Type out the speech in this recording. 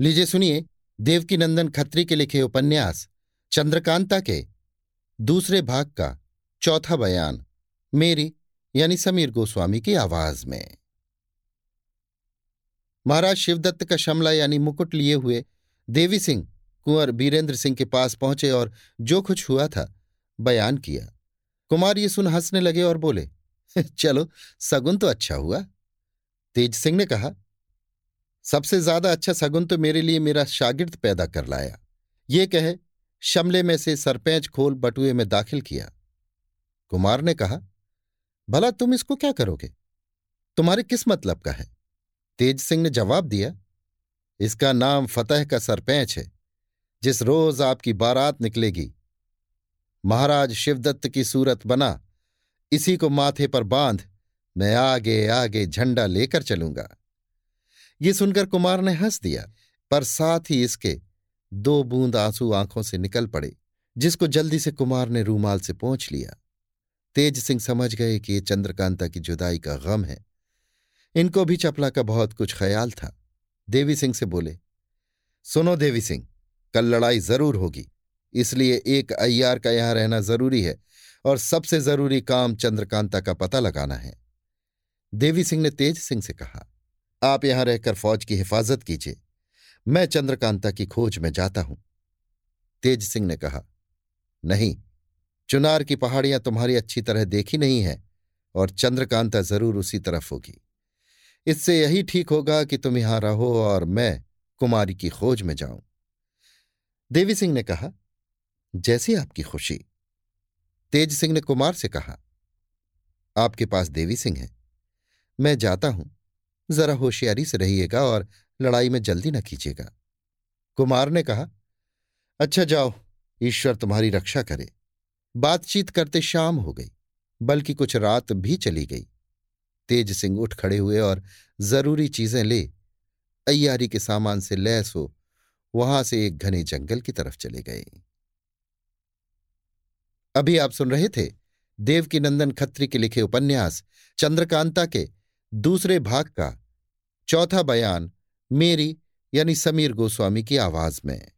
लीजिए सुनिए देवकी नंदन खत्री के लिखे उपन्यास, चंद्रकांता के, दूसरे भाग का, चौथा बयान, मेरी, यानी समीर गोस्वामी की आवाज़ में। महाराज शिवदत्त का शमला यानी मुकुट लिए हुए देवी सिंह कुंवर बीरेंद्र सिंह के पास पहुँचे और जो कुछ हुआ था, बयान किया। कुमार ये सुन हंसने लगे और बोले, चलो, सगुन तो अच्छा हुआ। तेज सिंह ने कहा सबसे ज़्यादा अच्छा सगुन तो मेरे लिए मेरा शागिर्द पैदा कर लाया। ये कहे, शमले में से सरपैच खोल बटुए में दाखिल किया। कुमार ने कहा, भला तुम इसको क्या करोगे? तुम्हारे किस मतलब का है। तेज सिंह ने जवाब दिया, इसका नाम फतेह का सरपैच है, जिस रोज आपकी बारात निकलेगी। महाराज शिवदत्त की सूरत बना, इसी को माथे पर बाँध, मैं आगे आगे झंडा लेकर चलूँगा। ये सुनकर कुमार ने हंस दिया, पर साथ ही इसके दो बूंद आँसू आँखों से निकल पड़े, जिसको जल्दी से कुमार ने रूमाल से पहुँच लिया। तेज सिंह समझ गए कि ये चंद्रकांता की जुदाई का गम है। इनको भी चपला का बहुत कुछ ख्याल था। देवी सिंह से बोले, सुनो देवी सिंह, कल लड़ाई ज़रूर होगी, इसलिए एक अय्यार का यहाँ रहना ज़रूरी है और सबसे ज़रूरी काम चंद्रकांता का पता लगाना है। देवी सिंह ने तेज सिंह से कहा आप यहाँ रहकर फौज की हिफाजत कीजिए। मैं चंद्रकांता की खोज में जाता हूँ। तेज सिंह ने कहा, नहीं, चुनार की पहाड़ियाँ तुम्हारी अच्छी तरह देखी नहीं है और चंद्रकांता ज़रूर उसी तरफ़ होगी। इससे यही ठीक होगा कि तुम यहाँ रहो और मैं कुमारी की खोज में जाऊँ। देवी सिंह ने कहा, जैसी आपकी खुशी। तेज सिंह ने कुमार से कहा, आपके पास देवी सिंह है। मैं जाता हूँ। जरा होशियारी से रहिएगा और लड़ाई में जल्दी न कीजिएगा कुमार ने कहा अच्छा जाओ, ईश्वर तुम्हारी रक्षा करे। बातचीत करते शाम हो गई, बल्कि कुछ रात भी चली गई। तेज सिंह उठ खड़े हुए और ज़रूरी चीज़ें ले, अय्यारी के सामान से लैस हो, वहाँ से एक घने जंगल की तरफ़ चले गए। अभी आप सुन रहे थे देवकी नंदन खत्री के लिखे उपन्यास चंद्रकांता के दूसरे भाग का चौथा बयान मेरी यानी समीर गोस्वामी की आवाज़ में।